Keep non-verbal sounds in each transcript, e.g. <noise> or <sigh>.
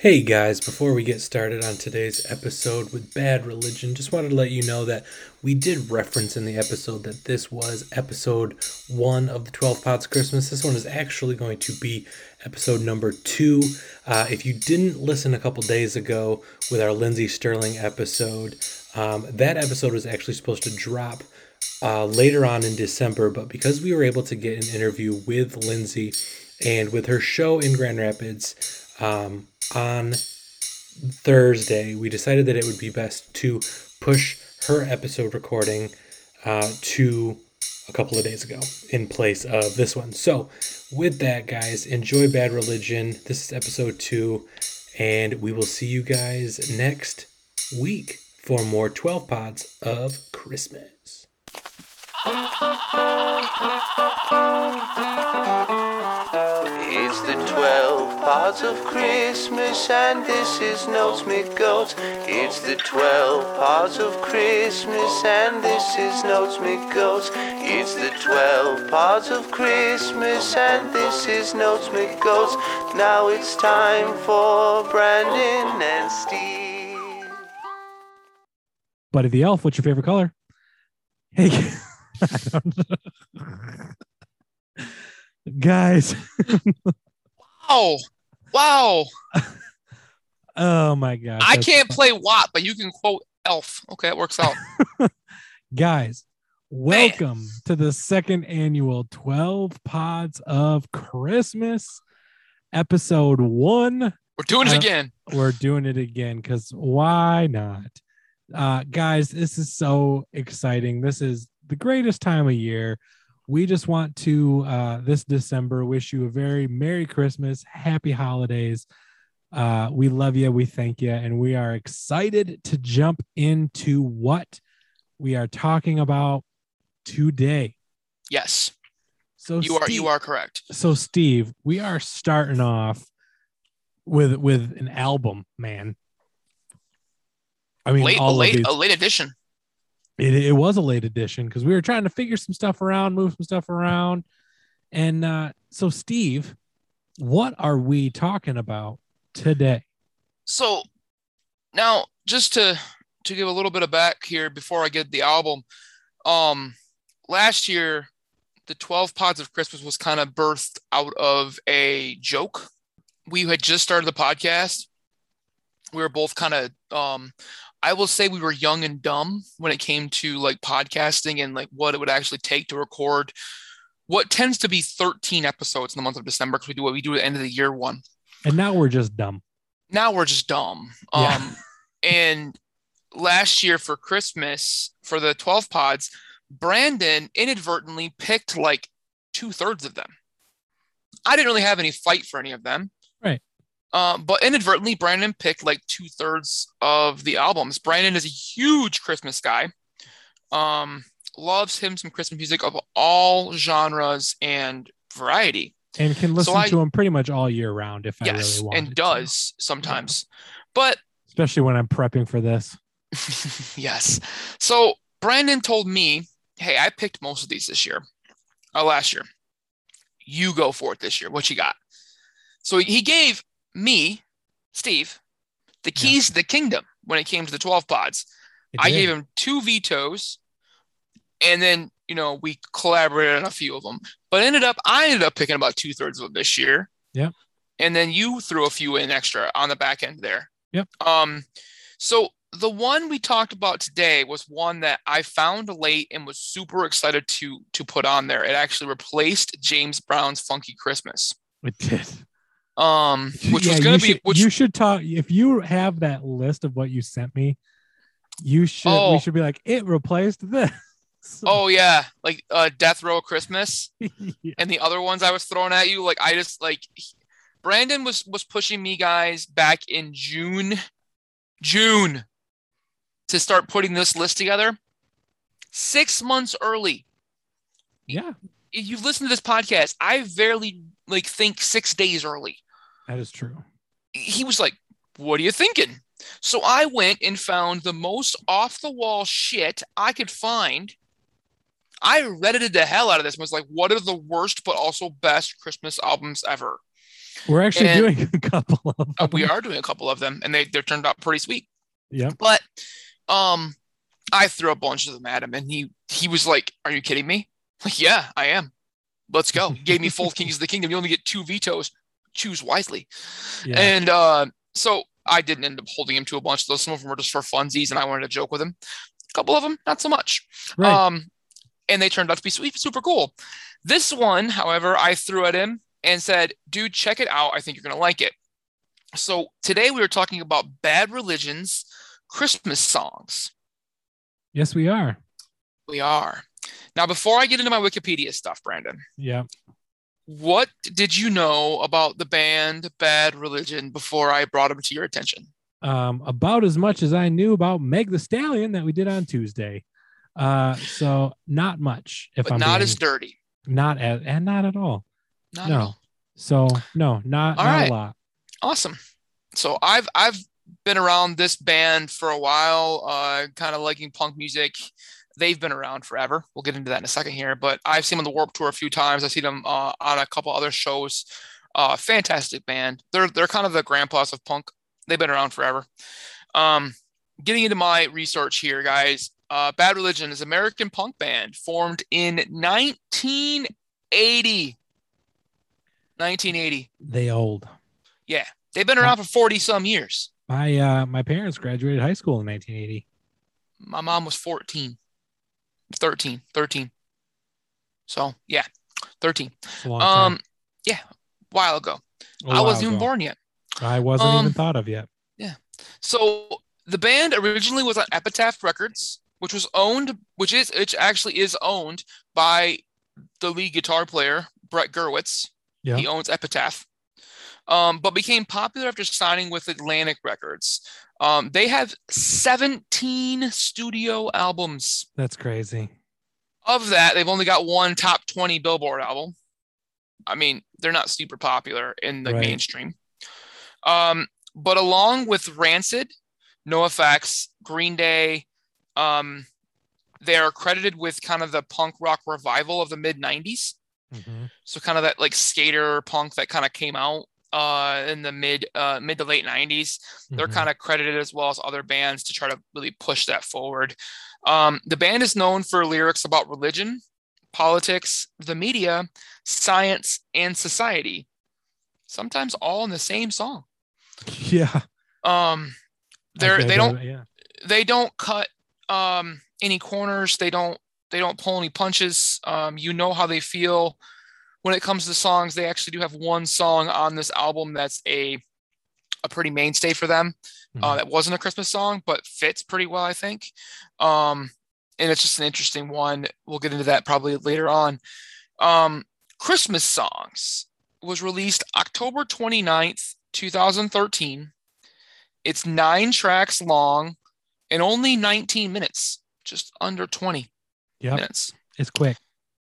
Hey guys, before we get started on today's episode with Bad Religion, just wanted to let you know that we did reference in the episode that this was episode one of the 12 Pods Christmas. This one is actually going to be episode number two. Uh, if you didn't listen a couple days ago with our Lindsey Stirling episode, um, that episode was actually supposed to drop uh, later on in December, but because we were able to get an interview with Lindsey and with her show in Grand Rapids, um, on Thursday, we decided that it would be best to push her episode recording uh, to a couple of days ago in place of this one. So, with that, guys, enjoy Bad Religion. This is episode two, and we will see you guys next week for more 12 pods of Christmas. It's the 12 Pods of Christmas, and this is Notes Me Goats. It's the 12 Pods of Christmas, and this is Notes Me Goats. It's the 12 Pods of Christmas, and this is Notes Me Goats. Now it's time for Brandon and Steve. Buddy the Elf, what's your favorite color? Hey. <laughs> <laughs> guys. Wow. Wow. Oh my god. I can't play Watt, but you can quote Elf. Okay, it works out. <laughs> Guys, welcome to the second annual 12 Pods of Christmas, episode one. We're doing it Uh, again. We're doing it again because why not? Uh, guys, this is so exciting. This is the greatest time of year. We just want to, uh, this December, wish you a very Merry Christmas, Happy Holidays. Uh, we love you. We thank you. And we are excited to jump into what we are talking about today. Yes. So You are you are correct. so Steve, we are starting off with with an album, man. I mean, Late a late a late edition. It, it was a late edition because we were trying to figure some stuff around, move some stuff around, and uh, so Steve, what are we talking about today? So now just to to give a little bit of back here before I get the album. Um last year the 12 pods of Christmas was kind of birthed out of a joke. We had just started the podcast. We were both kind of um I will say we were young and dumb when it came to like podcasting and like what it would actually take to record what tends to be 13 episodes in the month of December because we do what we do at the end of the year one And now we're just dumb. now we're just dumb. Yeah. Um, and last year for Christmas for the 12 pods, Brandon inadvertently picked like two thirds of them. I didn't really have any fight for any of them. Um, but inadvertently, Brandon picked like two thirds of the albums. Brandon is a huge Christmas guy. Um, loves him some Christmas music of all genres and variety. And can listen I- to them pretty much all year round if I yes, really want. and does sometimes. But especially when I'm prepping for this. <laughs> yes. So Brandon told me, "Hey, I picked most of these this year, uh, last year. You go for it this year. What you got?" So he gave me, Steve, the Yeah. keys to the kingdom when it came to the twelve pods. I gave him two vetoes, and then you know we collaborated on a few of them. But ended up, I ended up picking about two thirds of them this year. Yep. And then you threw a few in extra on the back end there. Yep. Um, so the one we talked about today was one that I found late and was super excited to to put on there. It actually replaced James Brown's Funky Christmas. It did. Um, which Yeah, was gonna you be should- which you should talk if you have that list of what you sent me. You should. Oh. We should be like it replaced this. <laughs> oh yeah, like uh Death Row Christmas. <laughs> yeah. and the other ones I was throwing at you, like I just like Brandon was was pushing me guys back in June, June, to start putting this list together. Six months early. yeah, If you listen to this podcast, I barely like think six days early. That is true. He was like, "What are you thinking?" So I went and found the most off the wall shit I could find. I reddited the hell out of this and was like, what are the worst but also best Christmas albums ever? We're actually And- doing a couple of Uh, them. we are doing a couple of them, and they they turned out pretty sweet. Yeah. But um, I threw a bunch of them at him, and he he was like, "Are you kidding me?" Like, yeah, I am. Let's go. He gave me full Kings of the Kingdom. You only get two vetoes. Choose wisely. Yeah. And uh, so I didn't end up holding him to a bunch of those. Some of them were just for funsies, and I wanted to joke with him. A couple of them, not so much. right. Um, and they turned out to be sweet, super cool. This one, however, I threw at him and said, dude, check it out. I think you're going to like it. So today we were talking about Bad Religion's Christmas songs. yes, we are. We are. Now, before I get into my Wikipedia stuff, Brandon, Yeah. What did you know about the band Bad Religion before I brought them to your attention? Um, about as much as I knew about Meg the Stallion that we did on Tuesday. Uh, so not much. If But I'm not being- as dirty. not as and not at all. Not No. at all. So no, not All not right. a lot. Awesome. So I've I've been around this band for a while, uh, kind of liking punk music. They've been around forever. We'll get into that in a second here, but I've seen them on the Warp Tour a few times. I've seen them uh, on a couple other shows. Uh, fantastic band. They're they're kind of the grandpas of punk. They've been around forever. Um, getting into my research here, guys. Uh, Bad Religion is an American punk band formed in 1980. 1980. They old. Yeah, they've been around for 40 some years. My uh my parents graduated high school in 1980. My mom was 14, 13, 13. So, yeah, 13. It's a long time. Um, yeah, a while ago. A I while wasn't even born yet. I wasn't even Um, thought of yet. Yeah. So, the band originally was on Epitaph Records, which was owned, which is, which actually is owned by the lead guitar player, Brett Gurewitz. Yeah. He owns Epitaph. Um, but became popular after signing with Atlantic Records. Um, they have 17 studio albums. That's crazy. Of that, they've only got one top 20 Billboard album. I mean, they're not super popular in the Right. mainstream. Um, but along with Rancid, NoFX, Green Day, um, they are credited with kind of the punk rock revival of the mid 90s. Mhm. So kind of that like skater punk that kind of came out uh, in the mid uh, mid to late 90s they're Mhm. kind of credited as well as other bands to try to really push that forward. Um, the band is known for lyrics about religion, politics, the media, science, and society. Sometimes all in the same song. <laughs> Yeah. Um, they're they don't it, Yeah. they don't cut um, any corners. They don't they don't pull any punches. Um, you know how they feel when it comes to songs. They actually do have one song on this album that's a a pretty mainstay for them. Uh, Mhm. that wasn't a Christmas song, but fits pretty well, I think. Um, and it's just an interesting one. We'll get into that probably later on. Um, Christmas Songs was released October 29th, 2013. It's nine tracks long and only 19 minutes, just under 20 Yep. minutes. It's quick.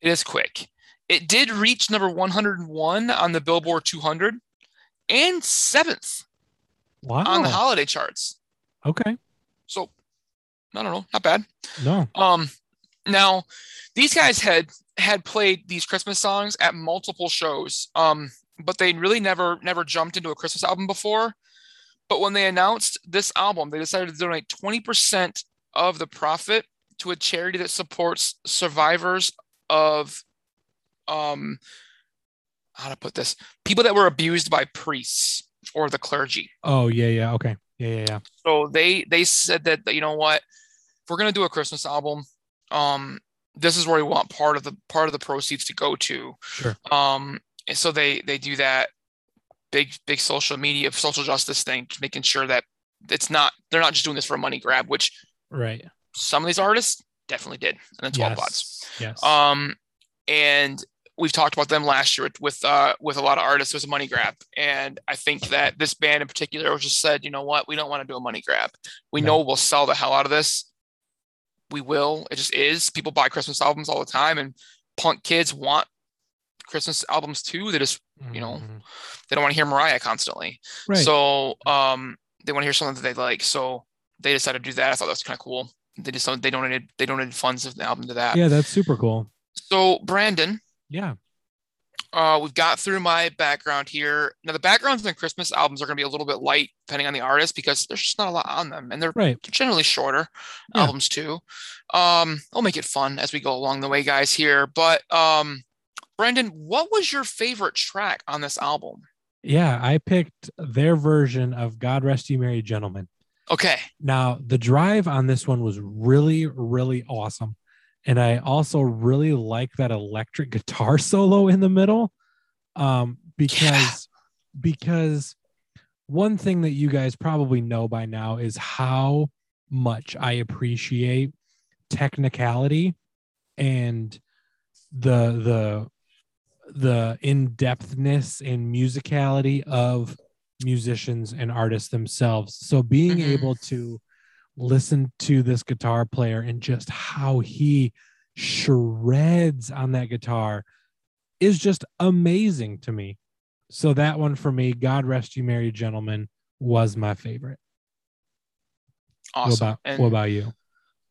It is quick. It did reach number 101 on the Billboard 200 and seventh Wow. on the holiday charts. okay. So I don't know, not bad. No. Um, now these guys had had played these Christmas songs at multiple shows. Um, but they really never never jumped into a Christmas album before. But when they announced this album, they decided to donate 20% of the profit to a charity that supports survivors of um how to put this people that were abused by priests or the clergy. Oh yeah, yeah. Okay. Yeah, yeah, yeah. So they they said that you know what, if we're gonna do a Christmas album, um, this is where we want part of the part of the proceeds to go to. Sure. Um, and so they they do that big big social media social justice thing, making sure that it's not they're not just doing this for a money grab, which Right. some of these artists definitely did in the 12 pods. yes. Yes. Um, and we've talked about them last year with uh with a lot of artists. It was a money grab, and I think that this band in particular just said, you know what, we don't want to do a money grab. We No. know we'll sell the hell out of this. We will. It just is. People buy Christmas albums all the time, and punk kids want Christmas albums too. They just you know, Mhm. they don't want to hear Mariah constantly. Right. So um, they want to hear something that they like. So they decided to do that. I thought that was kind of cool. They just don't they donated they donated funds of the album to that. yeah, that's super cool. So Brandon, Yeah. Uh, we've got through my background here. Now the backgrounds and Christmas albums are going to be a little bit light depending on the artist because there's just not a lot on them, and they're Right. generally shorter Yeah. albums too. Um, I'll make it fun as we go along the way, guys. Here, but um, Brandon, what was your favorite track on this album? Yeah, I picked their version of God Rest You Merry Gentlemen. Okay, Now, the drive on this one was really, really awesome. And I also really like that electric <laughs> guitar solo in the middle. Um, because because one thing that you guys probably know by now is how much I appreciate technicality and the the the in-depthness and musicality of musicians and artists themselves. So being Mhm. able to listen to this guitar player and just how he shreds on that guitar is just amazing to me. So that one for me, God rest you merry gentlemen, was my favorite. awesome. What about and, what about you?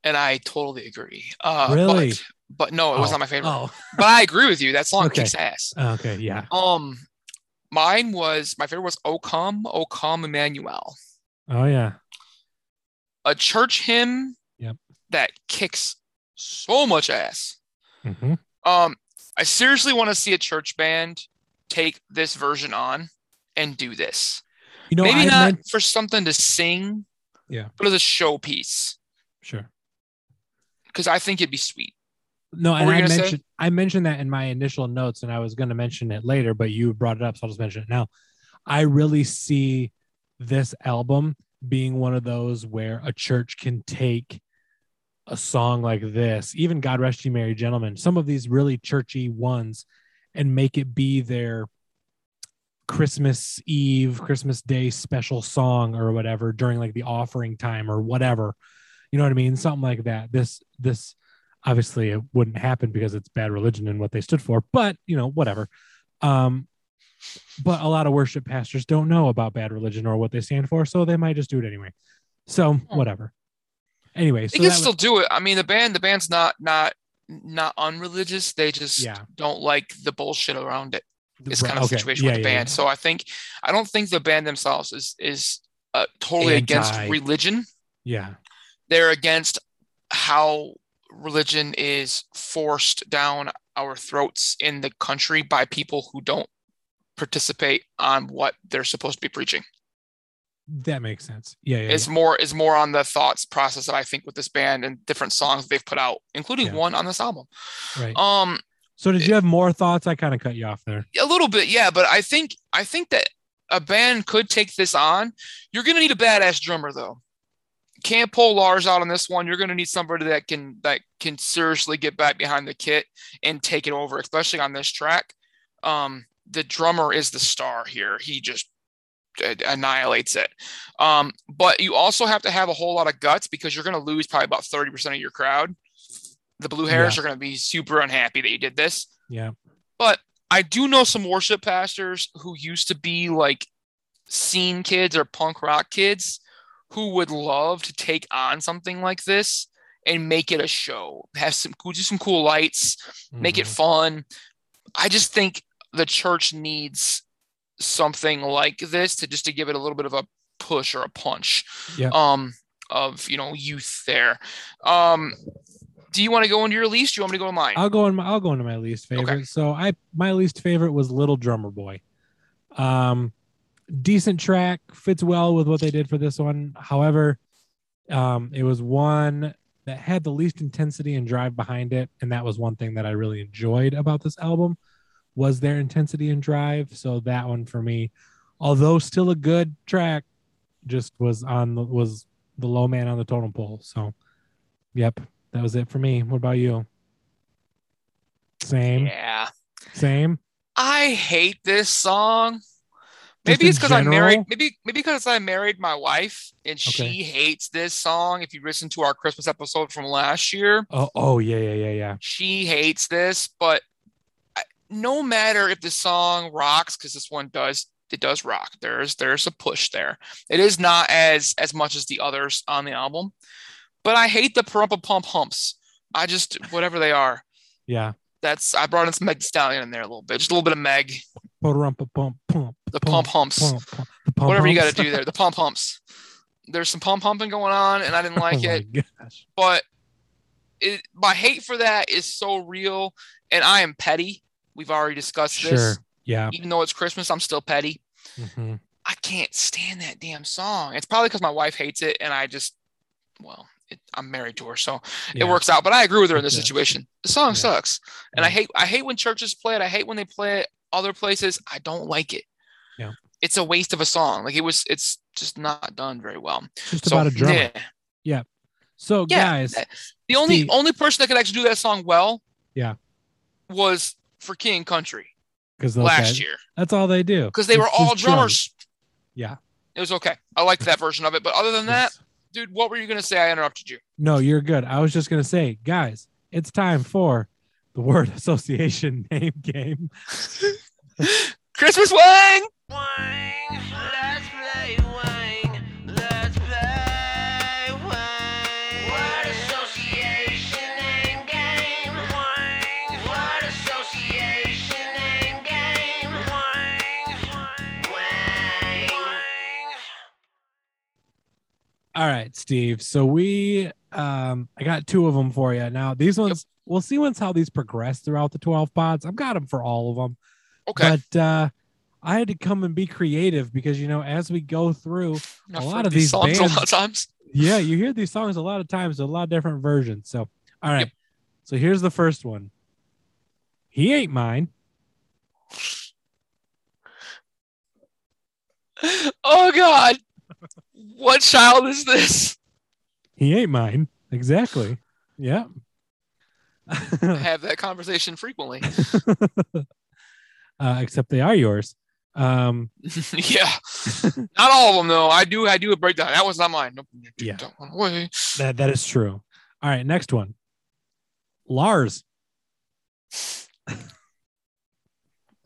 and I totally agree. Uh, Really? But, but no, it was Oh, not my favorite. Oh, But I agree with you. That song Okay. kicks ass. okay, yeah. Um, mine was my favorite was "O Come, O Come, Emmanuel," Oh yeah. A church hymn Yep. that kicks so much ass. Mhm. Um, I seriously want to see a church band take this version on and do this. You know, Maybe I not meant- for something to sing, Yeah. but as a showpiece sure. because I think it'd be sweet. No, and I gonna say? I mentioned that in my initial notes, and I was going to mention it later, but you brought it up, so I'll just mention it now. I really see this album being one of those where a church can take a song like this, even God Rest You Merry Gentlemen, some of these really churchy ones, and make it be their Christmas Eve, Christmas Day special song or whatever during like the offering time or whatever. You know what I mean? Something like that. This this obviously it wouldn't happen because it's bad religion and what they stood for, but you know, whatever. Um but a lot of worship pastors don't know about bad religion or what they stand for, so they might just do it anyway. So whatever. Anyway, so They can still do it. I mean, the band, the band's not not not unreligious. They just Yeah. don't like the bullshit around it. was, It's kind of okay, situation yeah, with the yeah, band. So I think I don't think the band themselves is is uh, totally against religion. Yeah. They're against how religion is forced down our throats in the country by people who don't participate on what they're supposed to be preaching. That makes sense. Yeah, yeah. It's more is more on the thoughts process that I think with this band and different songs they've put out, including Yeah. one on this album. Right. Um, So did you have more thoughts? I kind of cut you off there. a little bit, yeah, but I think I think that a band could take this on. You're gonna need a badass drummer though. Can't pull Lars out on this one. You're gonna need somebody that can that can seriously get back behind the kit and take it over, especially on this track. Um, the drummer is the star here. He just annihilates it. Um, but you also have to have a whole lot of guts because you're gonna lose probably about 30% of your crowd. The blue hairs are gonna be super unhappy that you did this. Yeah. But I do know some worship pastors who used to be like scene kids or punk rock kids who would love to take on something like this and make it a show. Have some do some cool lights, make it Mhm. fun. I just think the church needs something like this to just to give it a little bit of a push or a punch. Yeah. Um of you know youth there. Um do you want to go into your least? Do you want me to go to mine? I'll go in. My, I'll go into my least favorite. So I my least favorite was Little Drummer Boy. Um, decent track fits well with what they did for this one. However, um, it was one that had the least intensity and drive behind it, and that was one thing that I really enjoyed about this album was their intensity and drive. So that one for me, although still a good track, just was on the was the low man on the totem pole. So, yep, that was it for me. What about you? Same, yeah. same. I hate this song. Maybe it's because I married. Maybe maybe because I married my wife and Okay. she hates this song. If you listen to our Christmas episode from last year, Oh, oh yeah, yeah, yeah, yeah. she hates this. But no matter if the song rocks, because this one does, it does rock. There's there's a push there. It is not as as much as the others on the album, but I hate the pump pump humps. I just whatever they are. Yeah. That's I brought in some Meg Stallion in there a little bit, just a little bit of Meg, Pump, pump, pump, the pump humps, pump, pump, pump whatever you got to do there, the pump humps. There's some pump pumping going on, and I didn't <laughs> oh like oh it. gosh. but it, my hate for that is so real and i am petty we've already discussed Sure. this Yeah. even though it's christmas i'm still petty Mhm. i can't stand that damn song it's probably because my wife hates it and i just well it, i'm married to her so Yeah. it works out but i agree with her in this does. situation the song Yeah. sucks and i hate i hate when churches play it i hate when they play it other places i don't like it Yeah. it's a waste of a song like it was it's just not done very well just so about a drummer. yeah. yeah. So Yeah, guys, The only Steve- only person that could actually do that song well, Yeah. was for King Country because last year that's all they do. because they were all just drums. drummers. Yeah. It was okay. I liked that version of it, but other than that, dude, what were you gonna say? I interrupted you. No, you're good. I was just gonna say, guys, it's time for the word association <laughs> name game. <laughs> Christmas Wang. Wang, All right, Steve. So we um I got two of them for you. Now these ones we'll see once how these progress throughout the 12 pods. I've got them for all of them. Okay. But uh I had to come and be creative because you know as we go through, I've a lot of these songs a lot of times. yeah, you hear these songs a lot of times, a lot of different versions. So all right. Yep. So here's the first one. He ain't mine. <laughs> Oh God, what child is this? He ain't mine. Exactly. Yeah. I have that conversation frequently. <laughs> uh, except they are yours. Um, <laughs> yeah, not all of them though. I do. I do a breakdown. That was not mine. Nope. Yeah. That that is true. All right, next one. Lars.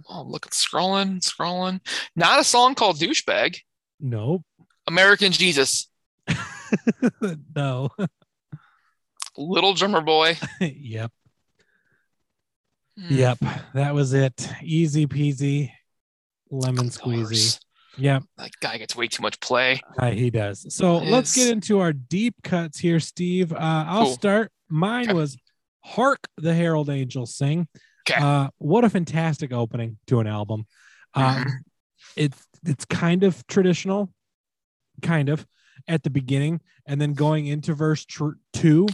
Oh, look at scrolling, scrolling. Not a song called Douchebag. Nope. American Jesus. <laughs> no. Little Drummer Boy. <laughs> yep. Hmm, Yep. That was it. Easy peasy. Lemon squeezy. Yep. That guy gets way too much play. Uh, he does. So let's get into our deep cuts here, Steve. Uh, I'll Cool. start. Mine Okay. was Hark the Herald Angels Sing. Okay. Uh, what a fantastic opening to an album. Um, Mhm. it's it's kind of traditional, kind of at the beginning, and then going into verse tr- two,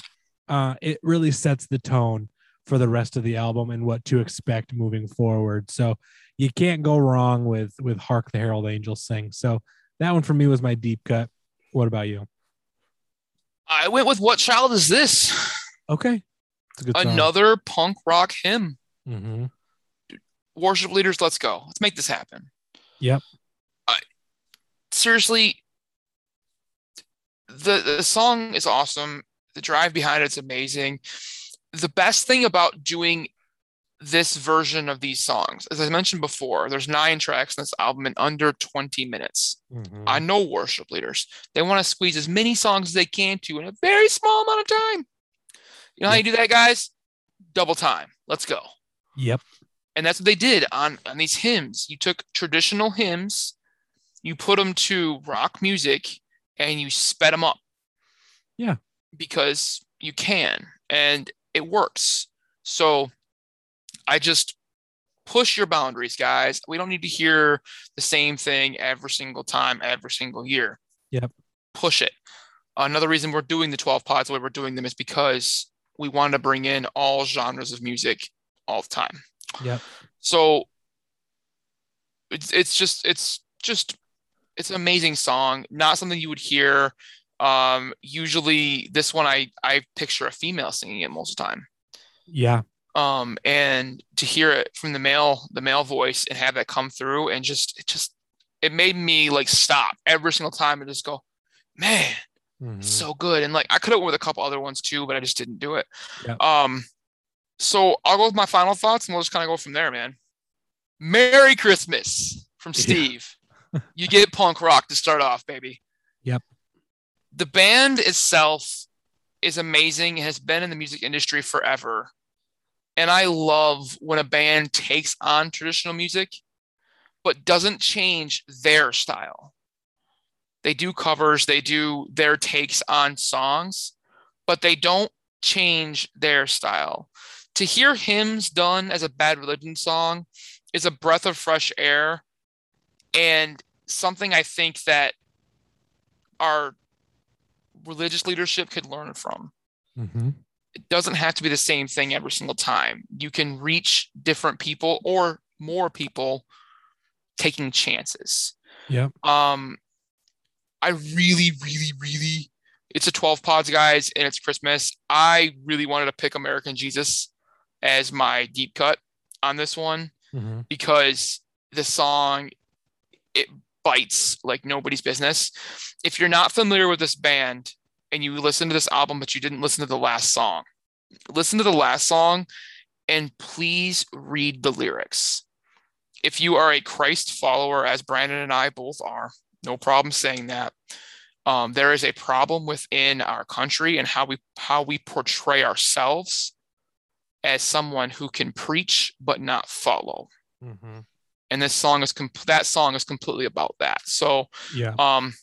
uh, it really sets the tone for the rest of the album and what to expect moving forward. So you can't go wrong with with "Hark the Herald Angels Sing." So that one for me was my deep cut. What about you? I went with What Child Is This? Okay, it's a good song. Another punk rock hymn. Mhm. Worship leaders, let's go. Let's make this happen. Yep. I, seriously, the the song is awesome. The drive behind it's amazing. The best thing about doing this version of these songs, as I mentioned before, there's nine tracks in this album in under 20 minutes. Mhm. I know worship leaders. They want to squeeze as many songs as they can to in a very small amount of time. You know how you do that, guys? Double time. Let's go. Yep. And that's what they did on, on these hymns. You took traditional hymns, you put them to rock music, and you sped them up. Yeah. Because you can, and it works. So I just push your boundaries, guys. We don't need to hear the same thing every single time, every single year. Yep. Push it. Another reason we're doing the 12 pods the way we're doing them is because we want to bring in all genres of music all the time. Yep. So it's it's just it's just it's an amazing song. Not something you would hear. Um, usually this one I I picture a female singing it most of the time. Yeah. Um, and to hear it from the male the male voice and have that come through and just it just it made me like stop every single time and just go, man, Mhm. so good. And like I could have went with a couple other ones too, but I just didn't do it. Yep. Um, so I'll go with my final thoughts and we'll just kind of go from there, man. Merry Christmas from Yeah. Steve. You get punk rock to start off, baby. Yep. The band itself is amazing. It has been in the music industry forever. And I love when a band takes on traditional music, but doesn't change their style. They do covers, they do their takes on songs, but they don't change their style. To hear hymns done as a bad religion song is a breath of fresh air and something I think that our religious leadership could learn from. Mm-hmm. It doesn't have to be the same thing every single time. You can reach different people or more people taking chances. Yeah. Um, I really, really, really, it's a 12 pods, guys, and it's Christmas. I really wanted to pick American Jesus as my deep cut on this one Mm-hmm. because the song it bites like nobody's business. If you're not familiar with this band and you listen to this album but you didn't listen to the last song, listen to the last song and please read the lyrics. If you are a Christ follower, as Brandon and I both are, no problem saying that. Um, there is a problem within our country and how we how we portray ourselves as someone who can preach but not follow Mm-hmm. And this song is com- that song is completely about that. So Yeah. um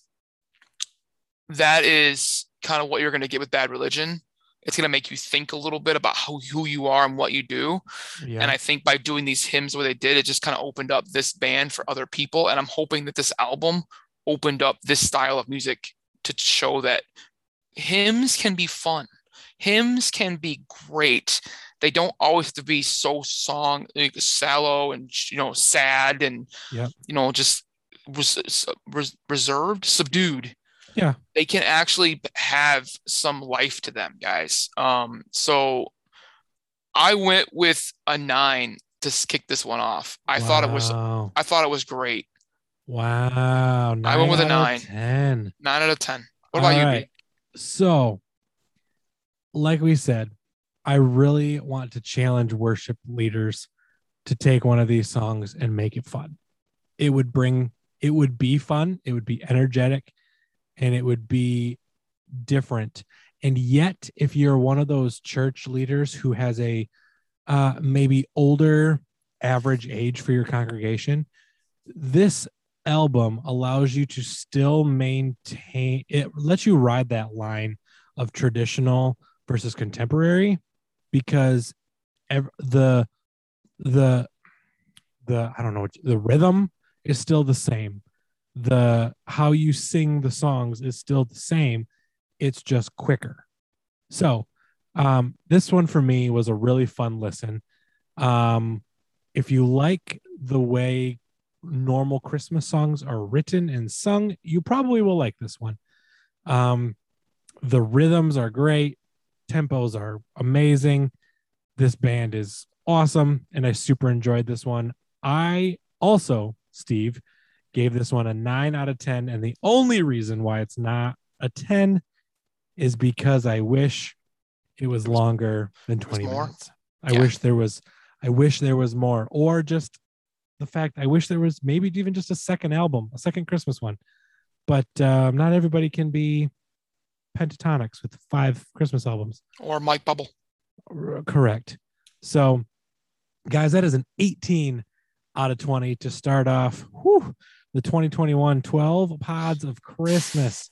that is kind of what you're going to get with bad religion. It's going to make you think a little bit about how, who you are and what you do. Yeah. and i think by doing these hymns where they did it just kind of opened up this band for other people. And i'm hoping that this album opened up this style of music to show that hymns can be fun. Hymns can be great they don't always have to be so song like, sallow and you know sad and Yep. you know just res- res- reserved subdued Yeah. they can actually have some life to them guys um so i went with a nine to kick this one off i thought it was i thought it was great Wow. I went with a nine. 10. nine out of ten what about All you. B? So, like we said, I really want to challenge worship leaders to take one of these songs and make it fun. It would bring, it would be fun, it would be energetic, and it would be different. And yet, if you're one of those church leaders who has a uh, maybe older average age for your congregation, this album allows you to still maintain it lets you ride that line of traditional versus contemporary because ev- the the the I don't know the rhythm is still the same. The how you sing the songs is still the same. It's just quicker. So um this one for me was a really fun listen. Um if you like the way normal Christmas songs are written and sung, you probably will like this one. Um, the rhythms are great, tempos are amazing. This band is awesome, and I super enjoyed this one. I also, Steve, gave this one a nine out of 10. And the only reason why it's not a 10 is because I wish it was longer than 20 more? minutes. I Yeah. wish there was, I wish there was more, or just the fact I wish there was maybe even just a second album, a second Christmas one. But um, not everybody can be Pentatonix with five Christmas albums. or Michael Bublé Correct. So, guys, that is an 18 out of 20 to start off whew, the 2021 12 pods of Christmas.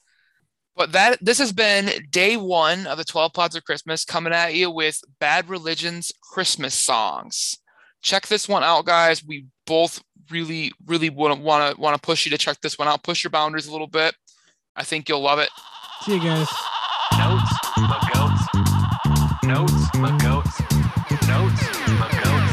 But that this has been day one of the 12 Pods of Christmas coming at you with Bad Religion's Christmas songs. Check this one out, guys. We both really, really want to want to push you to check this one out. Push your boundaries a little bit. I think you'll love it. See you guys. Notes, my goats. Notes, my goats. Notes, my goats.